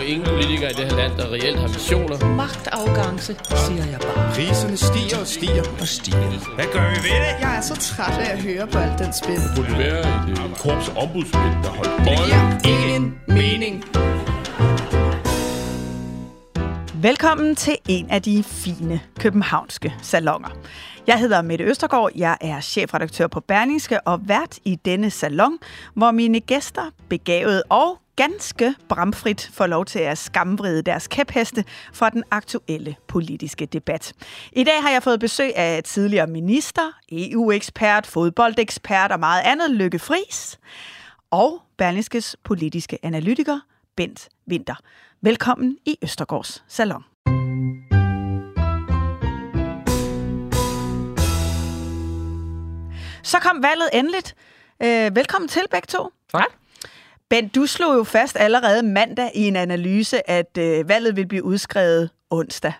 jo ingen politikere i det her land, der reelt har visioner. Magtafgangse, siger jeg bare. Priserne stiger og stiger og stiger. Hvad gør vi ved det? Jeg er så træt af at høre på alt den spil. Det burde være et korps ombudsmænd, der holdt bolden. Det giver ingen mening. Velkommen til en af de fine københavnske salonger. Jeg hedder Mette Østergaard, jeg er chefredaktør på Berlingske og vært i denne salon, hvor mine gæster, begavet og ganske bramfrit, får lov til at skamvride deres kæpheste for den aktuelle politiske debat. I dag har jeg fået besøg af tidligere minister, EU-ekspert, fodboldekspert og meget andet, Lykke Fris, og Berlingskes politiske analytiker, Bent Winter. Velkommen i Østergårds Salon. Så kom valget endeligt. Øh, velkommen til begge to. Tak. Ben, du slog jo fast allerede mandag i en analyse, at øh, valget vil blive udskrevet onsdag.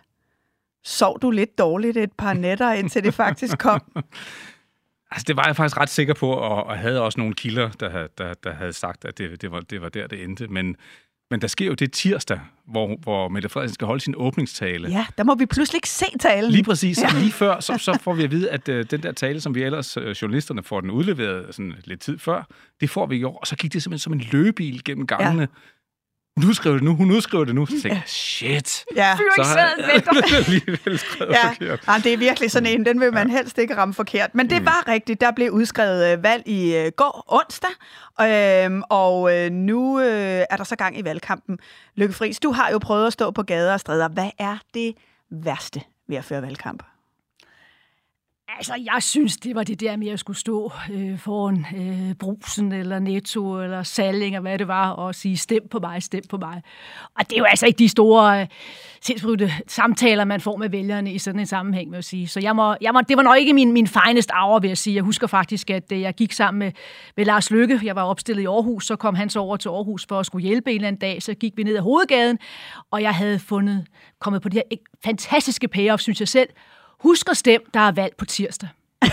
Sov du lidt dårligt et par nætter, indtil det faktisk kom? Altså, det var jeg faktisk ret sikker på, og, og havde også nogle kilder, der, der, der havde sagt, at det, det, var, det var der, det endte. Men, men der sker jo det tirsdag, hvor, hvor Mette Frederiksen skal holde sin åbningstale. Ja, der må vi pludselig ikke se talen. Lige præcis. Ja. Lige før, så, så får vi at vide, at øh, den der tale, som vi ellers, øh, journalisterne, får den udleveret sådan lidt tid før, det får vi i år. Og så gik det simpelthen som en løbebil gennem gangene. Ja. Hun udskriver det nu, hun udskriver det nu. Så tænkte jeg, shit. Ja, Så har jeg alligevel skrevet ja. forkert. ja, det er virkelig sådan en, den vil man helst ikke ramme forkert. Men det var rigtigt, der blev udskrevet øh, valg i øh, går onsdag, øhm, og øh, nu øh, er der så gang i valgkampen. Lykke Friis, du har jo prøvet at stå på gader og stræder. Hvad er det værste ved at føre valgkamp? Altså, jeg synes, det var det der med, at jeg skulle stå øh, foran øh, brusen, eller netto, eller salling, og hvad det var, og sige, stem på mig, stem på mig. Og det er jo altså ikke de store, øh, samtaler, man får med vælgerne i sådan en sammenhæng, vil jeg sige. Så jeg må, jeg må, det var nok ikke min, min finest hour, vil jeg sige. Jeg husker faktisk, at øh, jeg gik sammen med, med Lars Lykke. Jeg var opstillet i Aarhus, så kom han så over til Aarhus for at skulle hjælpe en eller anden dag. Så gik vi ned ad hovedgaden, og jeg havde fundet, kommet på det her fantastiske payoff, synes jeg selv, Husk at stemme, der er valg på tirsdag.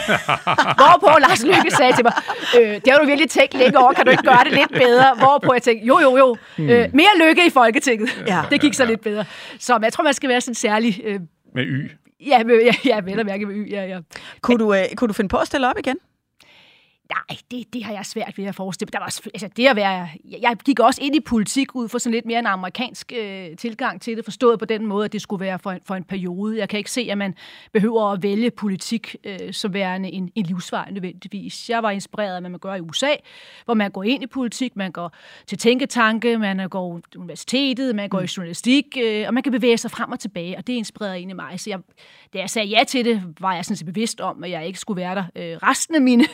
Hvorpå Lars Lykke sagde til mig, øh, det har du virkelig tænkt længe over, kan du ikke gøre det lidt bedre? Hvorpå jeg tænkte, jo, jo, jo, øh, mere lykke i Folketinget. Ja. Det gik så lidt bedre. Så jeg tror, man skal være sådan særlig, øh, Med Y. ja, med, ja, ja, vel at mærke med y, ja, ja. Kunne du, øh, kunne du finde på at stille op igen? Nej, det, det har jeg svært ved at forestille mig. Der var, altså, det at være, jeg, gik også ind i politik ud for sådan lidt mere en amerikansk øh, tilgang til det, forstået på den måde, at det skulle være for en, for en periode. Jeg kan ikke se, at man behøver at vælge politik øh, som værende en, en livsvej nødvendigvis. Jeg var inspireret af, hvad man gør i USA, hvor man går ind i politik, man går til tænketanke, man går til universitetet, man går i journalistik, øh, og man kan bevæge sig frem og tilbage, og det inspirerede egentlig mig. Så jeg, da jeg sagde ja til det, var jeg sådan set bevidst om, at jeg ikke skulle være der øh, resten af mine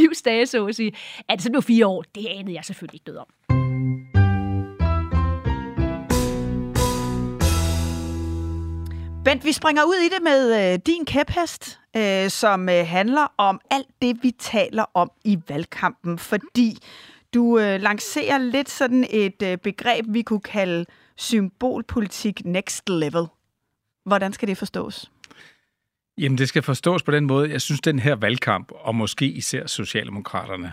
livsdage, så at sige. At det så blev fire år, det anede jeg selvfølgelig ikke noget om. Bent, vi springer ud i det med øh, din kæphest, øh, som øh, handler om alt det, vi taler om i valgkampen, fordi du øh, lancerer lidt sådan et øh, begreb, vi kunne kalde symbolpolitik next level. Hvordan skal det forstås? Jamen, det skal forstås på den måde. Jeg synes, den her valgkamp, og måske især Socialdemokraterne,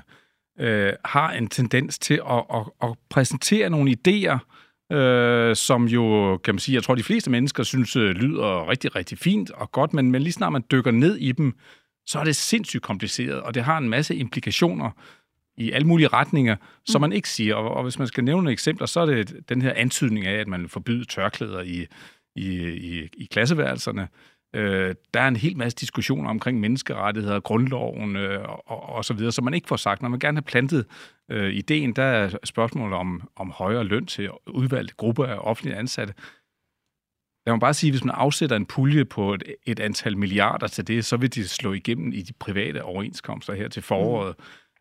øh, har en tendens til at, at, at præsentere nogle idéer, øh, som jo, kan man sige, jeg tror, de fleste mennesker synes øh, lyder rigtig, rigtig fint og godt, men, men lige snart man dykker ned i dem, så er det sindssygt kompliceret, og det har en masse implikationer i alle mulige retninger, som man ikke siger. Og, og hvis man skal nævne nogle eksempler, så er det den her antydning af, at man vil forbyde tørklæder i, i, i, i klasseværelserne. Øh, der er en hel masse diskussioner omkring menneskerettigheder, grundloven øh, og, og så videre, som man ikke får sagt. Når man gerne har plantet øh, ideen, der er spørgsmålet om, om højere løn til udvalgte grupper af offentlige ansatte. Jeg må bare sige, hvis man afsætter en pulje på et, et antal milliarder til det, så vil de slå igennem i de private overenskomster her til foråret.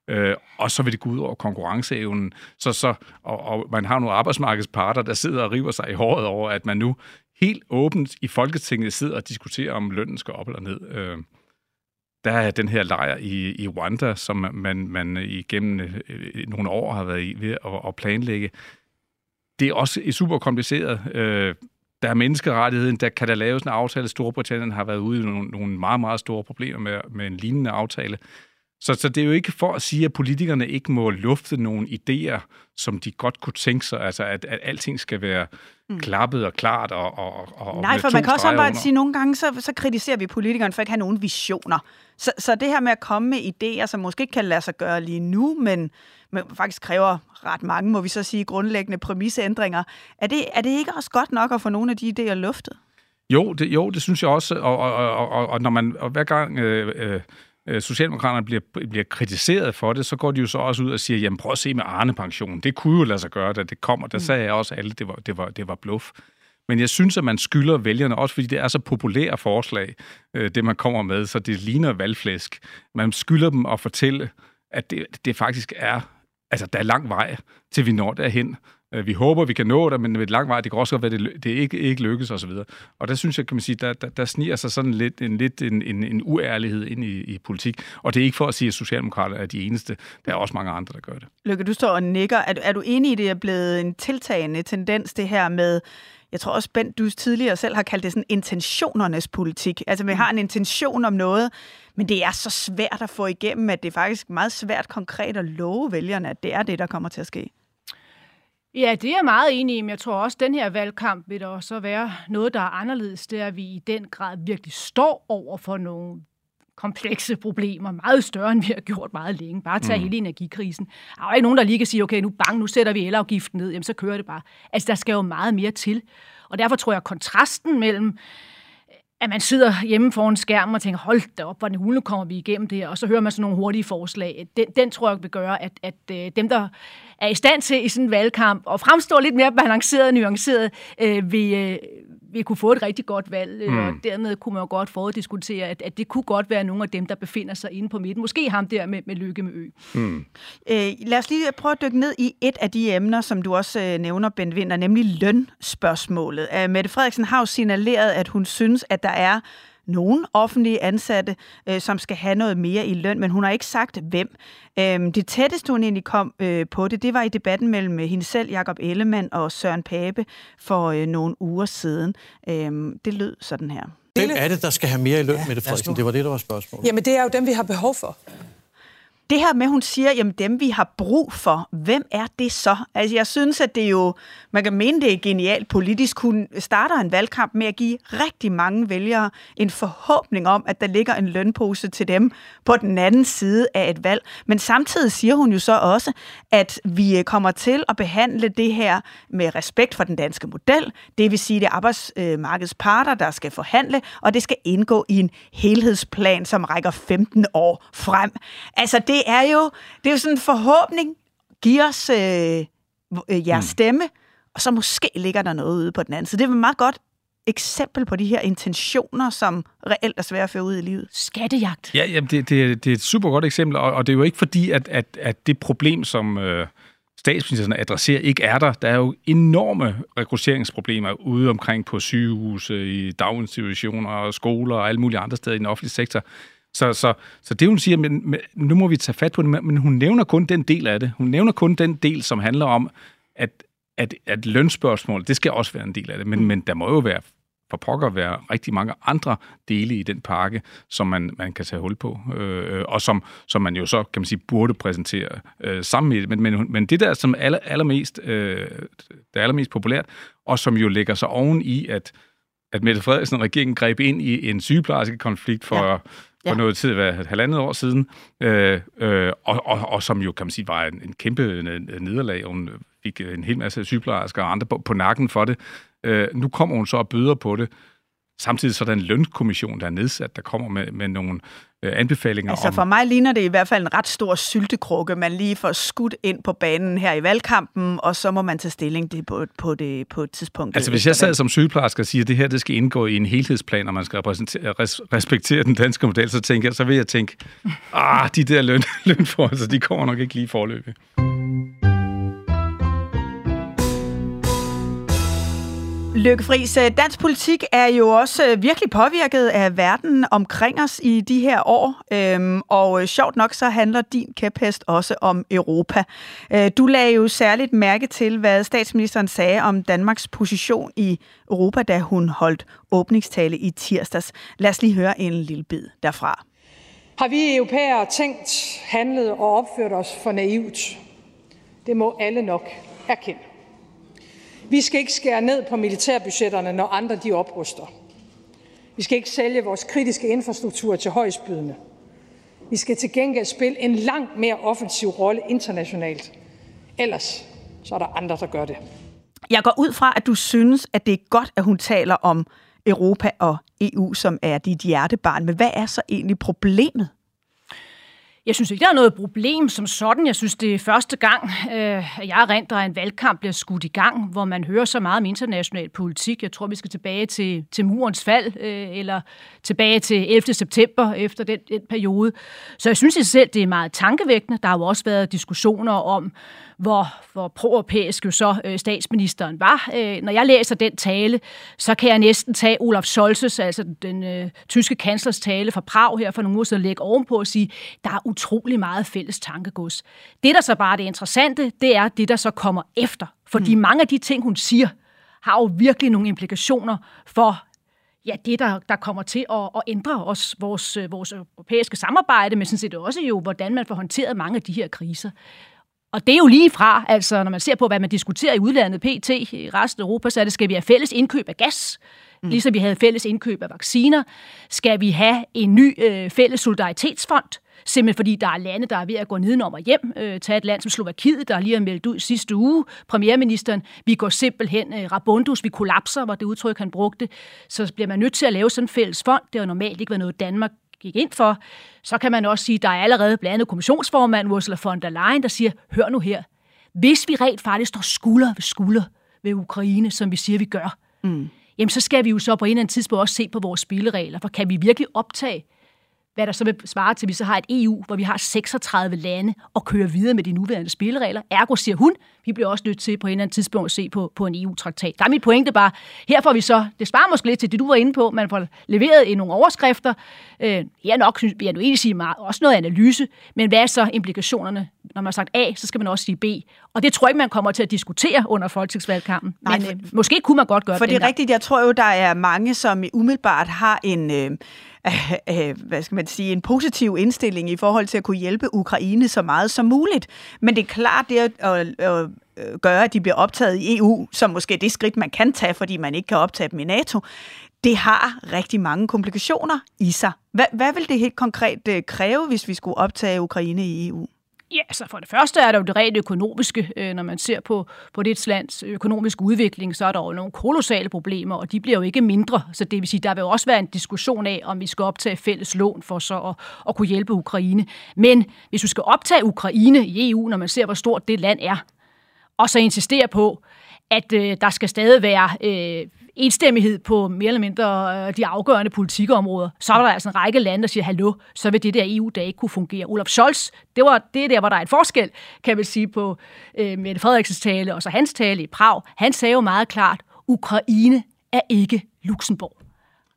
Mm. Øh, og så vil det gå ud over konkurrenceevnen. Så, så, og, og man har nogle arbejdsmarkedsparter, der sidder og river sig i håret over, at man nu helt åbent i Folketinget sidder og diskuterer, om lønnen skal op eller ned. Øh, der er den her lejr i, i Rwanda, som man, man igennem øh, nogle år har været i ved at, at planlægge. Det er også super kompliceret. Øh, der er menneskerettigheden, der kan der laves en aftale. Storbritannien har været ude i nogle, nogle meget, meget store problemer med, med en lignende aftale. Så, så det er jo ikke for at sige, at politikerne ikke må lufte nogle idéer, som de godt kunne tænke sig, altså at, at alting skal være mm. klappet og klart og, og, og Nej, for man kan også bare sige, at nogle gange så, så kritiserer vi politikerne for ikke at have nogen visioner. Så, så det her med at komme med idéer, som måske ikke kan lade sig gøre lige nu, men, men faktisk kræver ret mange, må vi så sige, grundlæggende præmisseændringer, er det, er det ikke også godt nok at få nogle af de idéer luftet? Jo, det, jo, det synes jeg også, og, og, og, og, og når man og hver gang øh, øh, øh, Socialdemokraterne bliver, bliver kritiseret for det, så går de jo så også ud og siger, jamen prøv at se med Arne-pension. Det kunne jo lade sig gøre, da det kommer. Der mm. sagde jeg også alle, det var, det var, det var bluff. Men jeg synes, at man skylder vælgerne, også fordi det er så populære forslag, øh, det man kommer med, så det ligner valgflæsk. Man skylder dem at fortælle, at det, det faktisk er, altså der er lang vej, til vi når derhen. Øh, vi håber, vi kan nå det, men med lang vej, det kan også være, at det, det ikke, ikke lykkes osv. Og, og der synes jeg, kan man sige, der, der, der sniger sig sådan lidt en, lidt en, en, en uærlighed ind i, i politik. Og det er ikke for at sige, at Socialdemokrater er de eneste. Der er også mange andre, der gør det. Lykke, du står og nikker. Er, er du enig i, det er blevet en tiltagende tendens, det her med jeg tror også, Bent, du tidligere selv har kaldt det sådan intentionernes politik. Altså, man har en intention om noget, men det er så svært at få igennem, at det er faktisk meget svært konkret at love vælgerne, at det er det, der kommer til at ske. Ja, det er jeg meget enig i, men jeg tror også, at den her valgkamp vil der så være noget, der er anderledes. Det er, at vi i den grad virkelig står over for nogle komplekse problemer, meget større, end vi har gjort meget længe. Bare tage mm. hele energikrisen. Der er jo ikke nogen, der lige kan sige, okay, nu bang, nu sætter vi elafgiften ned, jamen så kører det bare. Altså, der skal jo meget mere til. Og derfor tror jeg, at kontrasten mellem at man sidder hjemme foran skærmen og tænker, hold da op, hvordan nu kommer vi igennem det her, og så hører man sådan nogle hurtige forslag. Den, den tror jeg vil gøre, at, at øh, dem, der er i stand til i sådan en valgkamp og fremstår lidt mere balanceret og nuanceret, øh, vil, øh, vil kunne få et rigtig godt valg, øh, mm. og dermed kunne man jo godt foruddiskutere, at, at det kunne godt være nogle af dem, der befinder sig inde på midten. Måske ham der med, med Lykke med Ø. Mm. Øh, lad os lige prøve at dykke ned i et af de emner, som du også øh, nævner, Bent Winter, nemlig lønspørgsmålet. Øh, Mette Frederiksen har jo signaleret, at hun synes, at der er nogle offentlige ansatte, øh, som skal have noget mere i løn, men hun har ikke sagt hvem. Øh, det tætteste, hun egentlig kom øh, på det, det var i debatten mellem hende selv, Jakob Ellemann og Søren Pape for øh, nogle uger siden. Øh, det lød sådan her. Hvem er det, der skal have mere i løn, ja, Mette Frederiksen? Det var det, der var spørgsmålet. Jamen, det er jo dem, vi har behov for det her med, at hun siger, jamen dem vi har brug for, hvem er det så? Altså jeg synes, at det er jo, man kan mene, det er genialt politisk. Hun starter en valgkamp med at give rigtig mange vælgere en forhåbning om, at der ligger en lønpose til dem på den anden side af et valg. Men samtidig siger hun jo så også, at vi øh, kommer til at behandle det her med respekt for den danske model. Det vil sige, det er arbejdsmarkedets parter, der skal forhandle, og det skal indgå i en helhedsplan, som rækker 15 år frem. Altså det det er jo, det er jo sådan en forhåbning. Giv os øh, øh, jeres mm. stemme, og så måske ligger der noget ude på den anden. Så det er et meget godt eksempel på de her intentioner, som reelt er svære at føre ud i livet. Skattejagt. Ja, jamen det, det, det er et super godt eksempel, og, og det er jo ikke fordi, at, at, at det problem, som øh, statsministeren adresserer, ikke er der. Der er jo enorme rekrutteringsproblemer ude omkring på sygehuse, i daginstitutioner, skoler og alle mulige andre steder i den offentlige sektor. Så, så, så det, hun siger, men, men nu må vi tage fat på det, men hun nævner kun den del af det. Hun nævner kun den del, som handler om, at, at, at lønspørgsmål, det skal også være en del af det, men, mm. men der må jo være for pokker være rigtig mange andre dele i den pakke, som man, man kan tage hul på, øh, og som, som man jo så, kan man sige, burde præsentere øh, sammen med men, men, men det der, som aller, allermest, øh, det er allermest populært, og som jo lægger sig oven i, at, at Mette Frederiksen og regeringen greb ind i en sygeplejerskekonflikt for, ja ja. for noget tid, hvad, et halvandet år siden, øh, øh, og, og, og som jo, kan man sige, var en, en kæmpe øh, nederlag. Hun fik en hel masse sygeplejersker og andre på, på nakken for det. Øh, nu kommer hun så og byder på det. Samtidig så er der en lønkommission, der er nedsat, der kommer med, med nogle øh, anbefalinger altså, om... for mig ligner det i hvert fald en ret stor syltekrukke, man lige får skudt ind på banen her i valgkampen, og så må man tage stilling det på, på, det, på et tidspunkt. Altså hvis jeg sad som sygeplejerske og siger, at det her det skal indgå i en helhedsplan, og man skal res, respektere den danske model, så, tænker jeg, så vil jeg tænke, ah, de der løn, lønforholdelser, de kommer nok ikke lige forløbig. Lykke Friis, øh, dansk politik er jo også øh, virkelig påvirket af verden omkring os i de her år, øhm, og øh, sjovt nok så handler din kæphest også om Europa. Du lagde jo særligt mærke til, hvad statsministeren sagde om Danmarks position i Europa, da hun holdt åbningstale i tirsdags. Lad os lige høre en lille bid derfra. Har vi europæere tænkt, handlet og opført os for naivt? Det må alle nok erkende. Vi skal ikke skære ned på militærbudgetterne, når andre de opruster. Vi skal ikke sælge vores kritiske infrastruktur til højstbydende. Vi skal til gengæld spille en langt mere offensiv rolle internationalt. Ellers så er der andre, der gør det. Jeg går ud fra, at du synes, at det er godt, at hun taler om Europa og EU, som er dit hjertebarn. Men hvad er så egentlig problemet? Jeg synes ikke, der er noget problem som sådan. Jeg synes, det er første gang, øh, at jeg at en valgkamp bliver skudt i gang, hvor man hører så meget om international politik. Jeg tror, vi skal tilbage til, til murens fald, øh, eller tilbage til 11. september efter den, den periode. Så jeg synes i sig selv, det er meget tankevækkende. Der har jo også været diskussioner om, hvor, hvor pro-europæisk jo så øh, statsministeren var. Øh, når jeg læser den tale, så kan jeg næsten tage Olaf Scholz's, altså den øh, tyske kanslers tale fra Prag her for nogle uger siden, lægge ovenpå og sige, der er utrolig meget fælles tankegods. Det, der så bare er det interessante, det er det, der så kommer efter. Fordi mm. mange af de ting, hun siger, har jo virkelig nogle implikationer for ja, det, der, der kommer til at, at ændre os, vores, øh, vores europæiske samarbejde, men sådan set også jo, hvordan man får håndteret mange af de her kriser. Og det er jo lige fra, altså når man ser på, hvad man diskuterer i udlandet PT i resten af Europa, så er det, skal vi have fælles indkøb af gas, mm. ligesom vi havde fælles indkøb af vacciner. Skal vi have en ny øh, fælles solidaritetsfond, simpelthen fordi der er lande, der er ved at gå nedenom og hjem. Øh, tag et land som Slovakiet, der lige har meldt ud sidste uge. Premierministeren, vi går simpelthen øh, rabundus, vi kollapser, var det udtryk, han brugte. Så bliver man nødt til at lave sådan en fælles fond. Det har normalt ikke været noget, Danmark gik ind for, så kan man også sige, at der er allerede blandt andet kommissionsformand Ursula von der Leyen, der siger, hør nu her, hvis vi rent faktisk står skulder ved skulder ved Ukraine, som vi siger, vi gør, mm. jamen så skal vi jo så på en eller anden tidspunkt også se på vores spilleregler, for kan vi virkelig optage hvad der så vil svare til, at vi så har et EU, hvor vi har 36 lande og kører videre med de nuværende spilleregler. Ergo siger hun, vi bliver også nødt til på en eller anden tidspunkt at se på, på en EU-traktat. Der er mit pointe bare, her får vi så, det svarer måske lidt til det, du var inde på, man får leveret i nogle overskrifter. Øh, her nok, synes jeg nu egentlig sige meget, også noget analyse, men hvad er så implikationerne? Når man har sagt A, så skal man også sige B. Og det tror jeg ikke, man kommer til at diskutere under folketingsvalgkampen. Nej, men øh, måske kunne man godt gøre for det. For det er rigtigt, jeg tror jo, der er mange, som umiddelbart har en... Øh, øh, hvad skal man sige, en positiv indstilling i forhold til at kunne hjælpe Ukraine så meget som muligt. Men det er klart, det at, at, at øh, gøre, at de bliver optaget i EU, som måske det skridt, man kan tage, fordi man ikke kan optage dem i NATO, det har rigtig mange komplikationer i sig. Hvad, hvad vil det helt konkret øh, kræve, hvis vi skulle optage Ukraine i EU? Ja, så for det første er der jo det rent økonomiske. Øh, når man ser på, på det lands økonomiske udvikling, så er der jo nogle kolossale problemer, og de bliver jo ikke mindre. Så det vil sige, der vil jo også være en diskussion af, om vi skal optage fælles lån for så at, at kunne hjælpe Ukraine. Men hvis vi skal optage Ukraine i EU, når man ser, hvor stort det land er, og så insistere på, at øh, der skal stadig være øh, enstemmighed på mere eller mindre øh, de afgørende politikområder, så var der altså en række lande, der siger, hallo, så vil det der EU der ikke kunne fungere. Olaf Scholz, det var det der, hvor der er et forskel, kan man sige, på øh, Mette Frederiksens tale og så hans tale i Prag. Han sagde jo meget klart, Ukraine er ikke Luxembourg.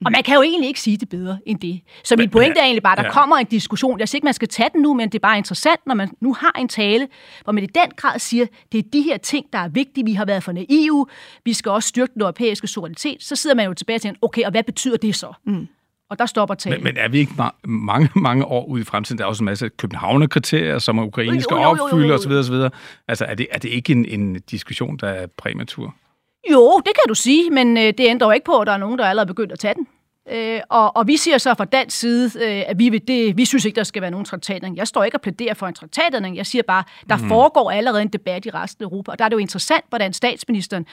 Og man kan jo egentlig ikke sige det bedre end det. Så min pointe er egentlig bare, at der ja. kommer en diskussion. Jeg siger ikke, man skal tage den nu, men det er bare interessant, når man nu har en tale, hvor man i den grad siger, det er de her ting, der er vigtige. Vi har været for EU. Vi skal også styrke den europæiske suverænitet. Så sidder man jo tilbage til, okay, og hvad betyder det så? Mm. Og der stopper talen. Men, men er vi ikke ma- mange, mange år ude i fremtiden? Der er også en masse københavnerkriterier, som Ukraine skal opfylde osv. osv. Altså, er det, er det ikke en, en diskussion, der er præmatur? Jo, det kan du sige, men øh, det ændrer jo ikke på, at der er nogen, der er allerede begyndt at tage den. Øh, og, og vi siger så fra dansk side, øh, at vi, vil det, vi synes ikke, der skal være nogen traktatændring. Jeg står ikke og plæderer for en traktatændring. Jeg siger bare, der mm. foregår allerede en debat i resten af Europa. Og der er det jo interessant, hvordan statsministeren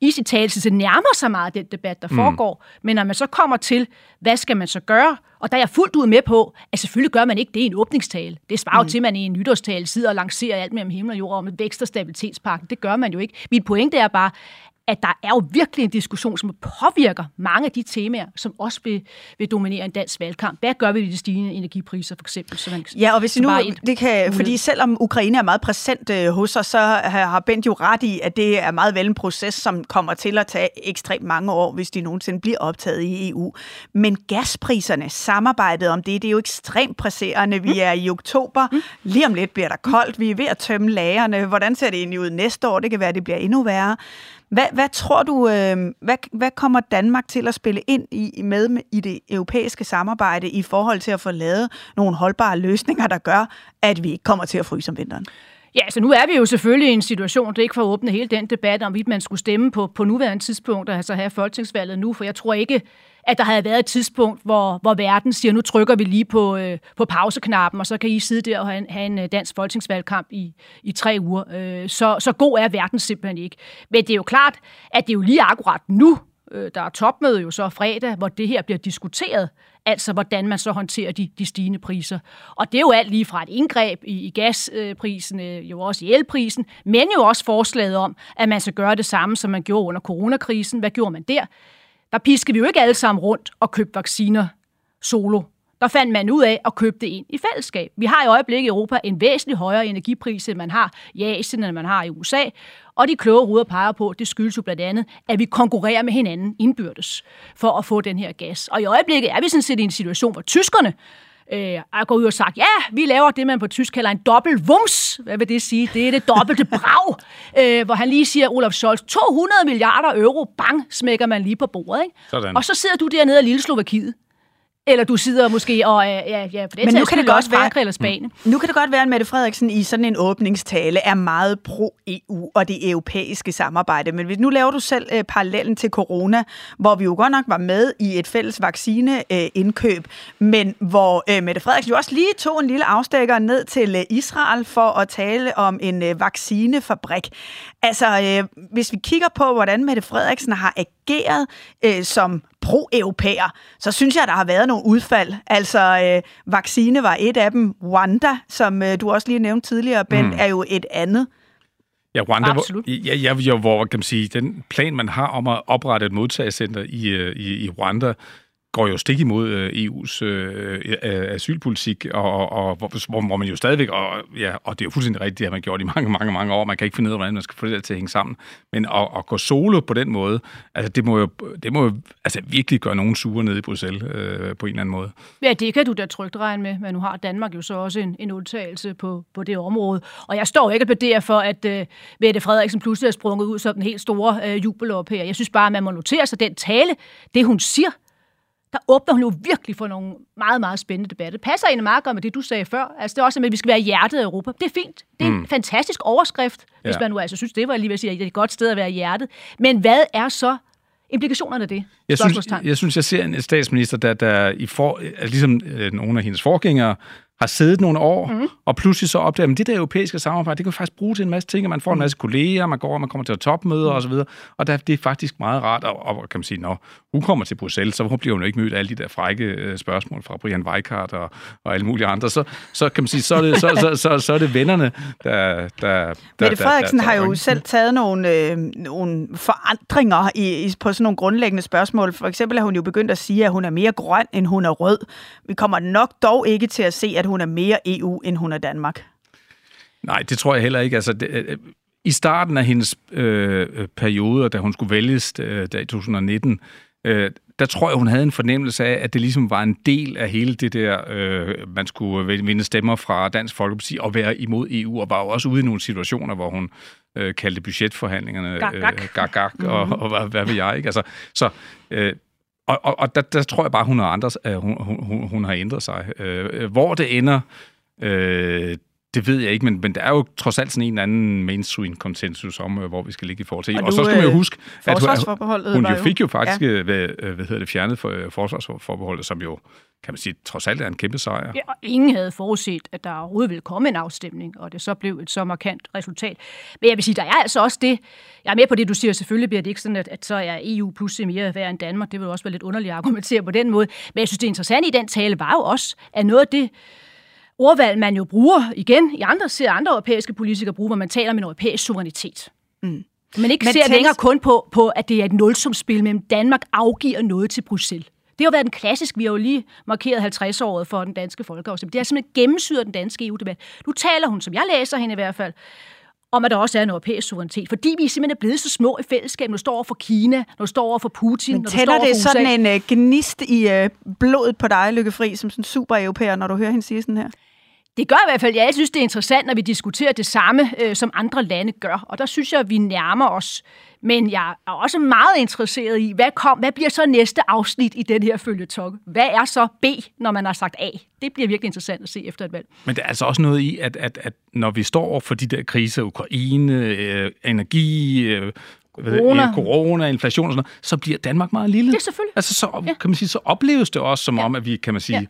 i sit talelse nærmer sig meget den debat, der mm. foregår. Men når man så kommer til, hvad skal man så gøre? Og der er jeg fuldt ud med på, at selvfølgelig gør man ikke det i en åbningstale. Det svarer mm. jo til, at man i en nytårstale sidder og lancerer alt mellem himmel og jord om vækst- og stabilitetspakken. Det gør man jo ikke. Mit pointe er bare, at der er jo virkelig en diskussion, som påvirker mange af de temaer, som også vil, vil dominere en dansk valgkamp. Hvad gør vi ved de stigende energipriser, for eksempel? Så man, ja, og hvis nu, det kan, fordi selvom Ukraine er meget præsent øh, hos os, så har Bent jo ret i, at det er meget vel en proces, som kommer til at tage ekstremt mange år, hvis de nogensinde bliver optaget i EU. Men gaspriserne, samarbejdet om det, det er jo ekstremt presserende. Vi er i oktober, mm. lige om lidt bliver der koldt, vi er ved at tømme lagerne. Hvordan ser det egentlig ud næste år? Det kan være, det bliver endnu værre. Hvad, hvad tror du, øh, hvad, hvad kommer Danmark til at spille ind i med med i det europæiske samarbejde i forhold til at få lavet nogle holdbare løsninger, der gør, at vi ikke kommer til at fryse om vinteren? Ja, så nu er vi jo selvfølgelig i en situation, det er ikke for at åbne hele den debat om, at man skulle stemme på, på nuværende tidspunkt, altså have folketingsvalget nu, for jeg tror ikke, at der havde været et tidspunkt, hvor, hvor verden siger, nu trykker vi lige på, øh, på pauseknappen, og så kan I sidde der og have en, have en øh, dansk folketingsvalgkamp i, i tre uger. Øh, så, så god er verden simpelthen ikke. Men det er jo klart, at det er jo lige akkurat nu, øh, der er topmøde jo så fredag, hvor det her bliver diskuteret, altså hvordan man så håndterer de, de stigende priser. Og det er jo alt lige fra et indgreb i, i gasprisen, øh, jo også i elprisen, men jo også forslaget om, at man skal gøre det samme, som man gjorde under coronakrisen. Hvad gjorde man der? Der piskede vi jo ikke alle sammen rundt og købte vacciner solo. Der fandt man ud af at købe det ind i fællesskab. Vi har i øjeblikket i Europa en væsentlig højere energipris, end man har i Asien, end man har i USA. Og de kloge ruder peger på, det skyldes jo blandt andet, at vi konkurrerer med hinanden indbyrdes for at få den her gas. Og i øjeblikket er vi sådan set i en situation, hvor tyskerne øh, gået ud og sagt, ja, vi laver det, man på tysk kalder en dobbelt vums. Hvad vil det sige? Det er det dobbelte brag, øh, hvor han lige siger, Olaf Scholz, 200 milliarder euro, bang, smækker man lige på bordet. Ikke? Sådan. Og så sidder du dernede af lille Slovakiet. Eller du sidder måske og, ja, ja, for det Men nu kan det godt også Frankrig eller Spanien. Nu kan det godt være, at Mette Frederiksen i sådan en åbningstale er meget pro-EU og det europæiske samarbejde. Men nu laver du selv øh, parallellen til corona, hvor vi jo godt nok var med i et fælles vaccineindkøb, øh, men hvor øh, Mette Frederiksen jo også lige tog en lille afstikker ned til øh, Israel for at tale om en øh, vaccinefabrik. Altså, øh, hvis vi kigger på, hvordan Mette Frederiksen har ageret øh, som pro-europæer, så synes jeg, der har været nogle udfald. Altså, øh, vaccine var et af dem. Rwanda, som øh, du også lige nævnte tidligere, Ben, mm. er jo et andet. Ja, Rwanda, Absolut. Hvor, ja, ja, hvor kan man sige, den plan, man har om at oprette et modtagecenter i, øh, i, i Rwanda, går jo stik imod øh, EU's øh, øh, øh, asylpolitik, og, og, og hvor, hvor man jo stadigvæk, og, ja, og det er jo fuldstændig rigtigt, det har man gjort i mange, mange, mange år, man kan ikke finde ud af, hvordan man skal få det til at hænge sammen, men at, at gå solo på den måde, altså det må jo, det må jo altså, virkelig gøre nogen sure nede i Bruxelles øh, på en eller anden måde. Ja, det kan du da trygt regne med, men nu har Danmark jo så også en, en udtalelse på, på det område, og jeg står ikke og plæderer for, at øh, Mette Frederiksen pludselig er sprunget ud som den helt store øh, jubelop her. Jeg synes bare, at man må notere sig den tale, det hun siger, der åbner hun jo virkelig for nogle meget, meget spændende debatter. Det passer egentlig meget godt med det, du sagde før. Altså, det er også, at vi skal være hjertet af Europa. Det er fint. Det er mm. en fantastisk overskrift, hvis ja. man nu altså synes, det var lige ved at sige, at det er et godt sted at være hjertet. Men hvad er så implikationerne af det? Jeg synes, jeg synes, jeg ser en statsminister, der, der i for, ligesom øh, nogle af hendes forgængere, har siddet nogle år, mm. og pludselig så opdager, at det der europæiske samarbejde, det kan faktisk bruge til en masse ting, man får en masse kolleger, man går, man kommer til topmøder mm. osv., og der, det er faktisk meget rart, og, og kan man sige, når hun kommer til Bruxelles, så bliver hun jo ikke mødt af alle de der frække øh, spørgsmål fra Brian Weikart og, og alle mulige andre, så, så kan man sige, så er det, så, så, så, så er det vennerne, der... der Mette Frederiksen der, der, der, har jo selv taget nogle, øh, nogle forandringer i, i, på sådan nogle grundlæggende spørgsmål. For eksempel har hun jo begyndt at sige, at hun er mere grøn, end hun er rød. Vi kommer nok dog ikke til at se, at hun er mere EU, end hun er Danmark? Nej, det tror jeg heller ikke. Altså, det, øh, I starten af hendes øh, periode, da hun skulle vælges øh, i 2019, øh, der tror jeg, hun havde en fornemmelse af, at det ligesom var en del af hele det der, øh, man skulle vinde stemmer fra Dansk Folkeparti og være imod EU, og var jo også ude i nogle situationer, hvor hun øh, kaldte budgetforhandlingerne gak, gak. Øh, gak, gak mm-hmm. og, og hvad, hvad ved jeg, ikke? Altså, så øh, og, og, og der, der tror jeg bare, hun har, andres, øh, hun, hun, hun har ændret sig. Øh, hvor det ender, øh, det ved jeg ikke, men, men der er jo trods alt sådan en eller anden mainstream-konsensus om, uh, hvor vi skal ligge i forhold til. Og, og så skal man jo huske, at hun, hun jo fik jo faktisk ja. hvad, hvad hedder det, fjernet for uh, forsvarsforbeholdet, som jo kan man sige, trods alt er en kæmpe sejr. Ja, og ingen havde forudset, at der overhovedet ville komme en afstemning, og det så blev et så markant resultat. Men jeg vil sige, der er altså også det, jeg er med på det, du siger, selvfølgelig bliver det ikke sådan, at, at så er EU pludselig mere værd end Danmark. Det vil også være lidt underligt at argumentere på den måde. Men jeg synes, det interessante i den tale var jo også, at noget af det, ordvalg, man jo bruger igen i andre, ser andre europæiske politikere bruge, hvor man taler om en europæisk suverænitet. Mm. Men ikke Men ser tænk... længere kun på, på, at det er et nulsumspil mellem Danmark afgiver noget til Bruxelles. Det har været en klassisk, vi har jo lige markeret 50-året for den danske folkeafstemning. Det har simpelthen gennemsyret den danske EU-debat. Nu taler hun, som jeg læser hende i hvert fald, om at der også er en europæisk suverænitet. Fordi vi simpelthen er blevet så små i fællesskab, når står over for Kina, når står over for Putin, Men når står over det for sådan en uh, gnist i uh, blodet på dig, Lykke Fri, som sådan super europæer, når du hører hende sige sådan her? Det gør i hvert fald, ja, jeg synes, det er interessant, når vi diskuterer det samme, øh, som andre lande gør. Og der synes jeg, at vi nærmer os. Men jeg er også meget interesseret i, hvad, kom, hvad bliver så næste afsnit i den her følgetog? Hvad er så B, når man har sagt A? Det bliver virkelig interessant at se efter et valg. Men der er altså også noget i, at, at, at når vi står over for de der kriser, Ukraine, øh, energi, øh, corona. Øh, corona, inflation og sådan noget, så bliver Danmark meget lille. Det er selvfølgelig. Altså, så, ja. kan man sige, så opleves det også som ja. om, at vi, kan man sige, ja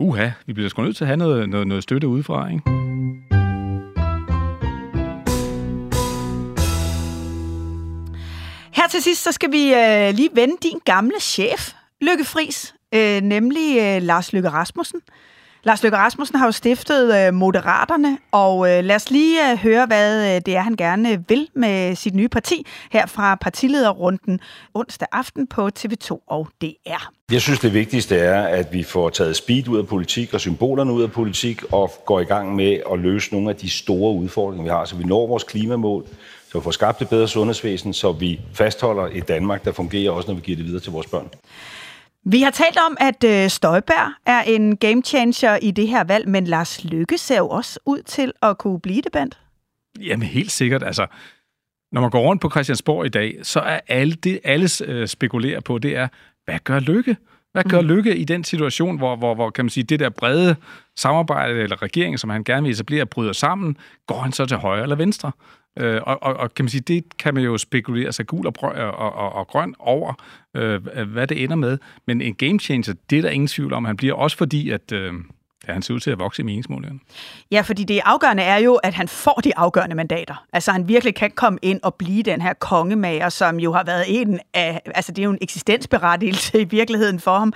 uha, vi bliver sgu nødt til at have noget, noget, noget støtte udefra, ikke? Her til sidst, så skal vi øh, lige vende din gamle chef, Lykke Friis, øh, nemlig øh, Lars Lykke Rasmussen. Lars Løkke Rasmussen har jo stiftet øh, Moderaterne, og øh, lad os lige øh, høre, hvad øh, det er, han gerne vil med sit nye parti her fra partilederrunden onsdag aften på TV2 og DR. Jeg synes, det vigtigste er, at vi får taget speed ud af politik og symbolerne ud af politik og går i gang med at løse nogle af de store udfordringer, vi har, så vi når vores klimamål, så vi får skabt et bedre sundhedsvæsen, så vi fastholder et Danmark, der fungerer også, når vi giver det videre til vores børn. Vi har talt om, at øh, Støjberg er en game changer i det her valg, men Lars Lykke ser jo også ud til at kunne blive det, Bent. Jamen helt sikkert. Altså, når man går rundt på Christiansborg i dag, så er alle det, alle øh, spekulerer på, det er, hvad gør Lykke? Hvad gør mm. Lykke i den situation, hvor, hvor, hvor kan man sige, det der brede samarbejde eller regering, som han gerne vil etablere, bryder sammen? Går han så til højre eller venstre? Øh, og, og, og kan man sige, det kan man jo spekulere sig gul og, brø- og, og, og grøn over, øh, hvad det ender med. Men en game changer, det er der ingen tvivl om. Han bliver også fordi, at... Øh, Ja, han ser ud til at vokse i meningsmålingerne. Ja, fordi det afgørende er jo, at han får de afgørende mandater. Altså han virkelig kan komme ind og blive den her kongemager, som jo har været en af, altså det er jo en eksistensberettigelse i virkeligheden for ham.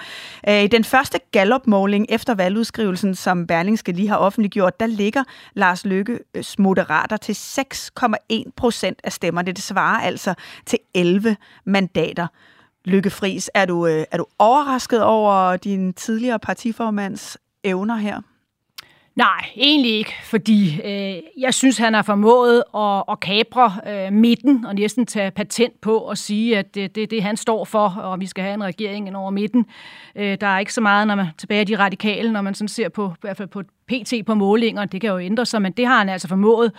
Øh, I den første gallopmåling efter valgudskrivelsen, som Berlingske lige har offentliggjort, der ligger Lars Lykkes øh, moderater til 6,1 procent af stemmerne. Det svarer altså til 11 mandater. Lykke Friis, er du, øh, er du overrasket over din tidligere partiformands evner her? Nej, egentlig ikke, fordi øh, jeg synes, han har formået at, at kapre øh, midten og næsten tage patent på at sige, at det er det, det, han står for, og vi skal have en regering over midten. Øh, der er ikke så meget når man tilbage af de radikale, når man sådan ser på, i hvert fald på PT på målinger. Det kan jo ændre sig, men det har han altså formået.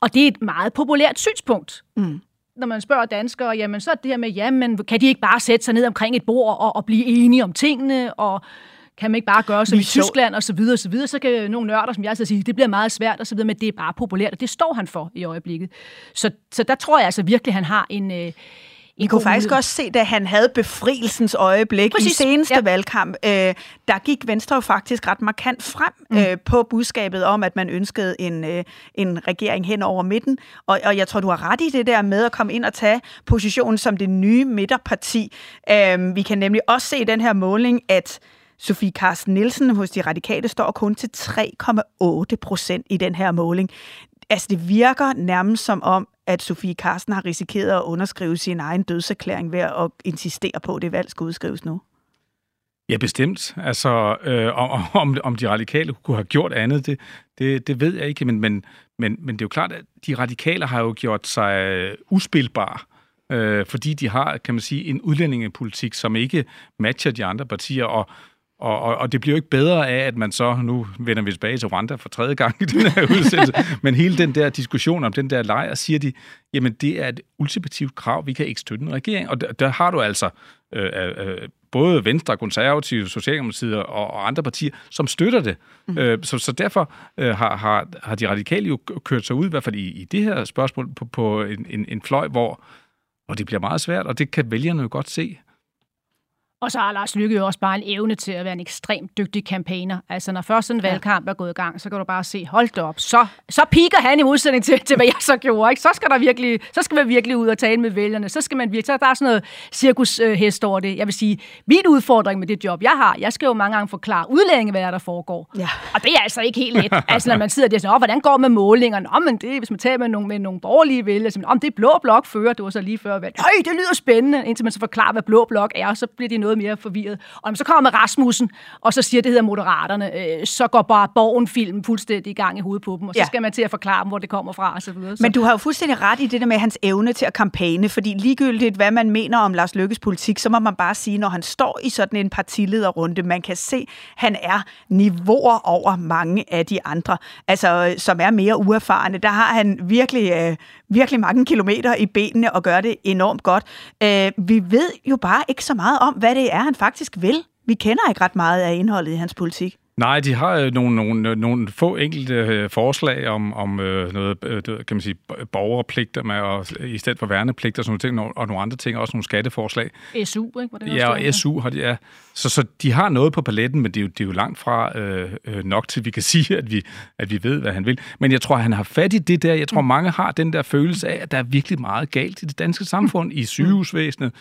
Og det er et meget populært synspunkt. Mm når man spørger danskere, jamen så er det her med, jamen kan de ikke bare sætte sig ned omkring et bord og, og blive enige om tingene, og kan man ikke bare gøre som i Tyskland og så videre, og så videre, så kan nogle nørder, som jeg så sige, det bliver meget svært og så videre, men det er bare populært, og det står han for i øjeblikket. Så, så der tror jeg altså virkelig, han har en, øh, vi kunne faktisk også se, da han havde befrielsens øjeblik Præcis. i seneste ja. valgkamp, øh, der gik Venstre jo faktisk ret markant frem mm. øh, på budskabet om, at man ønskede en, øh, en regering hen over midten. Og, og jeg tror, du har ret i det der med at komme ind og tage positionen som det nye midterparti. Øh, vi kan nemlig også se i den her måling, at Sofie Carsten Nielsen hos de radikale står kun til 3,8 procent i den her måling. Altså, det virker nærmest som om, at Sofie Carsten har risikeret at underskrive sin egen dødserklæring ved at insistere på, at det valg skal udskrives nu. Ja, bestemt. Altså, øh, om, om de radikale kunne have gjort andet, det, det, det ved jeg ikke, men, men, men, men det er jo klart, at de radikale har jo gjort sig uspilbare, øh, fordi de har, kan man sige, en udlændingepolitik, som ikke matcher de andre partier, og og, og, og det bliver jo ikke bedre af, at man så, nu vender vi tilbage til Rwanda for tredje gang i den her udsendelse, men hele den der diskussion om den der lejr, siger de, jamen det er et ultimativt krav, vi kan ikke støtte en regering. Og der, der har du altså øh, øh, både Venstre, Konservative, Socialdemokratiet og, og andre partier, som støtter det. Mm. Øh, så, så derfor øh, har, har, har de radikale jo kørt sig ud, i hvert fald i, i det her spørgsmål, på, på en, en, en fløj, hvor, hvor det bliver meget svært, og det kan vælgerne jo godt se. Og så har Lars Lykke jo også bare en evne til at være en ekstremt dygtig kampagner. Altså, når først en valgkamp er gået i gang, så kan du bare se, hold det op, så, så piker han i modsætning til, til, hvad jeg så gjorde. Ikke? Så, skal der virkelig, så skal man virkelig ud og tale med vælgerne. Så skal man virkelig, så der er sådan noget cirkushest over det. Jeg vil sige, min udfordring med det job, jeg har, jeg skal jo mange gange forklare udlændinge, hvad der foregår. Ja. Og det er altså ikke helt let. altså, når man sidder der og siger, hvordan går med målingerne? Nå, men det, hvis man taler med nogle, med nogle borgerlige vælgere, så om det er blå blok fører, det var så lige før valg. Høj, det lyder spændende, indtil man så forklarer, hvad blå blok er, så bliver de noget noget mere forvirret. Og når så kommer Rasmussen, og så siger, det hedder Moderaterne, øh, så går bare Borgen-filmen fuldstændig i gang i hovedet på dem, og så Ja. skal man til at forklare dem, hvor det kommer fra, og så videre. Så. Men du har jo fuldstændig ret i det der med hans evne til at kampagne, fordi ligegyldigt, hvad man mener om Lars Lykkes politik, så må man bare sige, når han står i sådan en partilederrunde, man kan se, han er niveauer over mange af de andre, altså som er mere uerfarne. Der har han virkelig, øh, virkelig mange kilometer i benene og gør det enormt godt. Øh, vi ved jo bare ikke så meget om, hvad det er, han faktisk vil. Vi kender ikke ret meget af indholdet i hans politik. Nej, de har øh, nogle, nogle, øh, nogle få enkelte øh, forslag om, om noget, det, kan man sige, borgerpligter med, og, i stedet for værnepligter og sådan nogle ting, og nogle andre ting, også nogle skatteforslag. SU, ikke? Hvor det Ja, og SU har de, ja. Så, så de har noget på paletten, men det er jo, det er jo langt fra øh, øh, nok til, vi kan sige, at vi, at vi ved, hvad han vil. Men jeg tror, han har fat i det der. Jeg tror, mange har den der følelse af, at der er virkelig meget galt i det danske samfund, i sygehusvæsenet,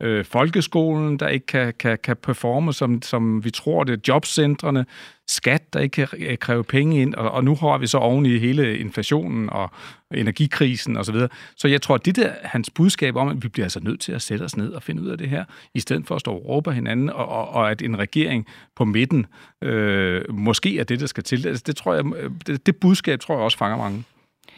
øh, folkeskolen, der ikke kan, kan, kan performe, som, som vi tror det, jobcentrene, skat, der ikke kan øh, kræve penge ind, og, og nu har vi så oven i hele inflationen og energikrisen osv. Så, videre. så jeg tror, at det der, hans budskab om, at vi bliver altså nødt til at sætte os ned og finde ud af det her, i stedet for at stå og råbe hinanden, og, og, og at en regering på midten øh, måske er det, der skal til. Altså, det, tror jeg, øh, det, det budskab tror jeg også fanger mange.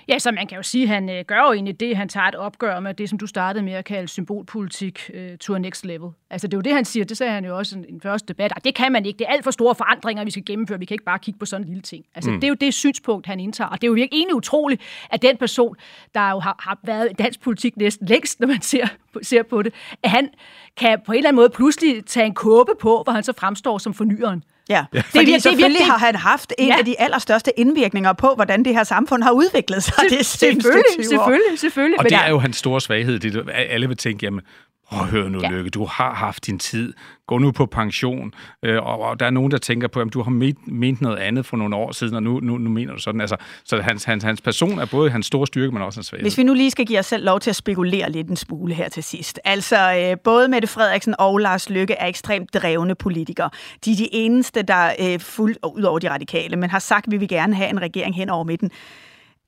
Ja, så man kan jo sige, at han øh, gør jo egentlig det, han tager et opgør med det, som du startede med at kalde symbolpolitik øh, to next level. Altså det er jo det, han siger, det sagde han jo også i den første debat. "Ej, Det kan man ikke, det er alt for store forandringer, vi skal gennemføre, vi kan ikke bare kigge på sådan en lille ting. Altså mm. det er jo det synspunkt, han indtager, og det er jo virkelig egentlig utroligt, at den person, der jo har, har været i dansk politik næsten længst, når man ser, ser på det, at han kan på en eller anden måde pludselig tage en kåbe på, hvor han så fremstår som fornyeren. Ja, Det er fordi det er selvfølgelig virkelig- har han haft en Ja. af de allerstørste indvirkninger på, hvordan det her samfund har udviklet sig det seneste selvfølgelig, 20 år. selvfølgelig, selvfølgelig. Og Men det er jo hans store svaghed. Det, er- alle vil tænke, jamen, prøv at høre nu, ja. Lykke, du har haft din tid. Gå nu på pension. Øh, og, og der er nogen, der tænker på, at du har ment, ment noget andet for nogle år siden, og nu, nu, nu mener du sådan. Altså, så hans, hans, hans person er både hans store styrke, men også hans svaghed. Hvis vi nu lige skal give os selv lov til at spekulere lidt en smule her til sidst. Altså, øh, både Mette Frederiksen og Lars Lykke er ekstremt drevne politikere. De er de eneste, der øh, fuldt ud over de radikale, men har sagt, at vi vil gerne have en regering hen over midten.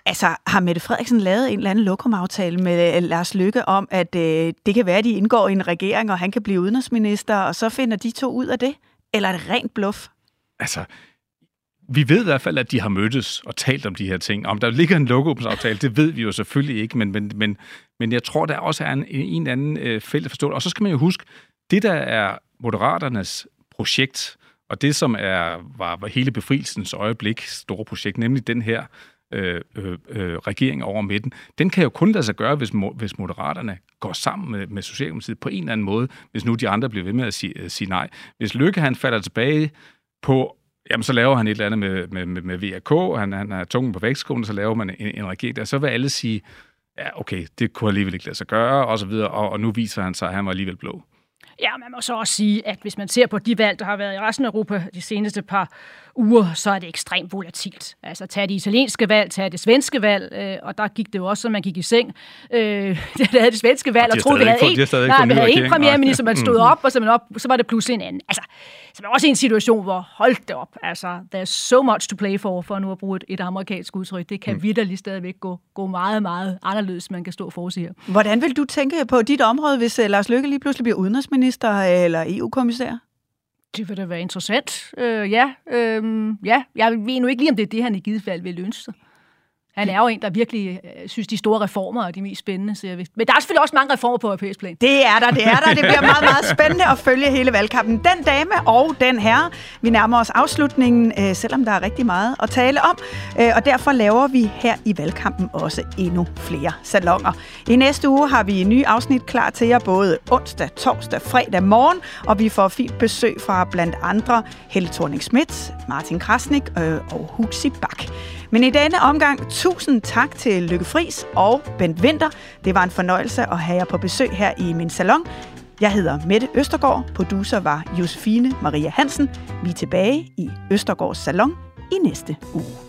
Altså, har Mette Frederiksen lavet en eller anden lokumaftale med øh, Lars Lykke om, at øh, det kan være, at de indgår i en regering, og han kan blive udenrigsminister, og så finder de to ud af det? Eller er det rent bluff? Altså, vi ved i hvert fald, at de har mødtes og talt om de her ting. Om der ligger en lokumsaftale, det ved vi jo selvfølgelig ikke, men, men, men, men jeg tror, der også er en, en anden øh, fælles forståelse. Og så skal man jo huske, det der er Moderaternes projekt, og det som er, var, var hele befrielsens øjeblik store projekt, nemlig den her Øh, øh, øh, regering over midten, den kan jo kun lade sig gøre, hvis, hvis Moderaterne går sammen med, med Socialdemokratiet på en eller anden måde, hvis nu de andre bliver ved med at sige, øh, sige nej. Hvis Lykke han falder tilbage på Jamen, så laver han et eller andet med, med, med, med VRK, han, han har tungen på vægtskolen, så laver man en, en regering der. Så vil alle sige, ja, okay, det kunne alligevel ikke lade sig gøre, og så videre, og, og nu viser han sig, at han var alligevel blå. Ja, man må så også sige, at hvis man ser på de valg, der har været i resten af Europa de seneste par uger, så er det ekstremt volatilt. Altså, tag det italienske valg, tag det svenske valg, øh, og der gik det jo også, så man gik i seng. Øh, det havde det svenske valg, Og de og troede, vi havde en, nej, vi havde en premierminister, man stod Mm. op, og så, man op, så var det pludselig en anden. Altså, så man er også i en situation, hvor hold det op, altså, there's so much to play for, for nu at bruge et, et amerikansk udtryk. Det kan mm. vidderligt stadigvæk gå, gå meget, meget anderledes, man kan stå og her. Hvordan vil du tænke på dit område, hvis øh, Lars Lykke lige pludselig bliver udenrigsminister eller EU-kommissær? Det vil da være interessant. Øh, ja, øh, ja, jeg ved nu ikke lige, om det er det, han i givet fald vil ønske sig. Han er jo en, der virkelig øh, synes, de store reformer er de mest spændende. Så jeg ved. Men der er selvfølgelig også mange reformer på europæisk plan. Det er der, det er der. Det bliver meget, meget spændende at følge hele valgkampen. Den dame og den herre. Vi nærmer os afslutningen, øh, selvom der er rigtig meget at tale om. Øh, Og derfor laver vi her i valgkampen også endnu flere salonger. I næste uge har vi en ny afsnit klar til jer, både onsdag, torsdag, fredag morgen. Og vi får fint besøg fra blandt andre Helle thorning Schmidt, Martin Krasnik øh, og Huxi Bak. Men i denne omgang, tusind tak til Lykke Fris og Bent Winter. Det var en fornøjelse at have jer på besøg her i min salon. Jeg hedder Mette Østergaard. Producer var Josefine Maria Hansen. Vi er tilbage i Østergaards Salon i næste uge.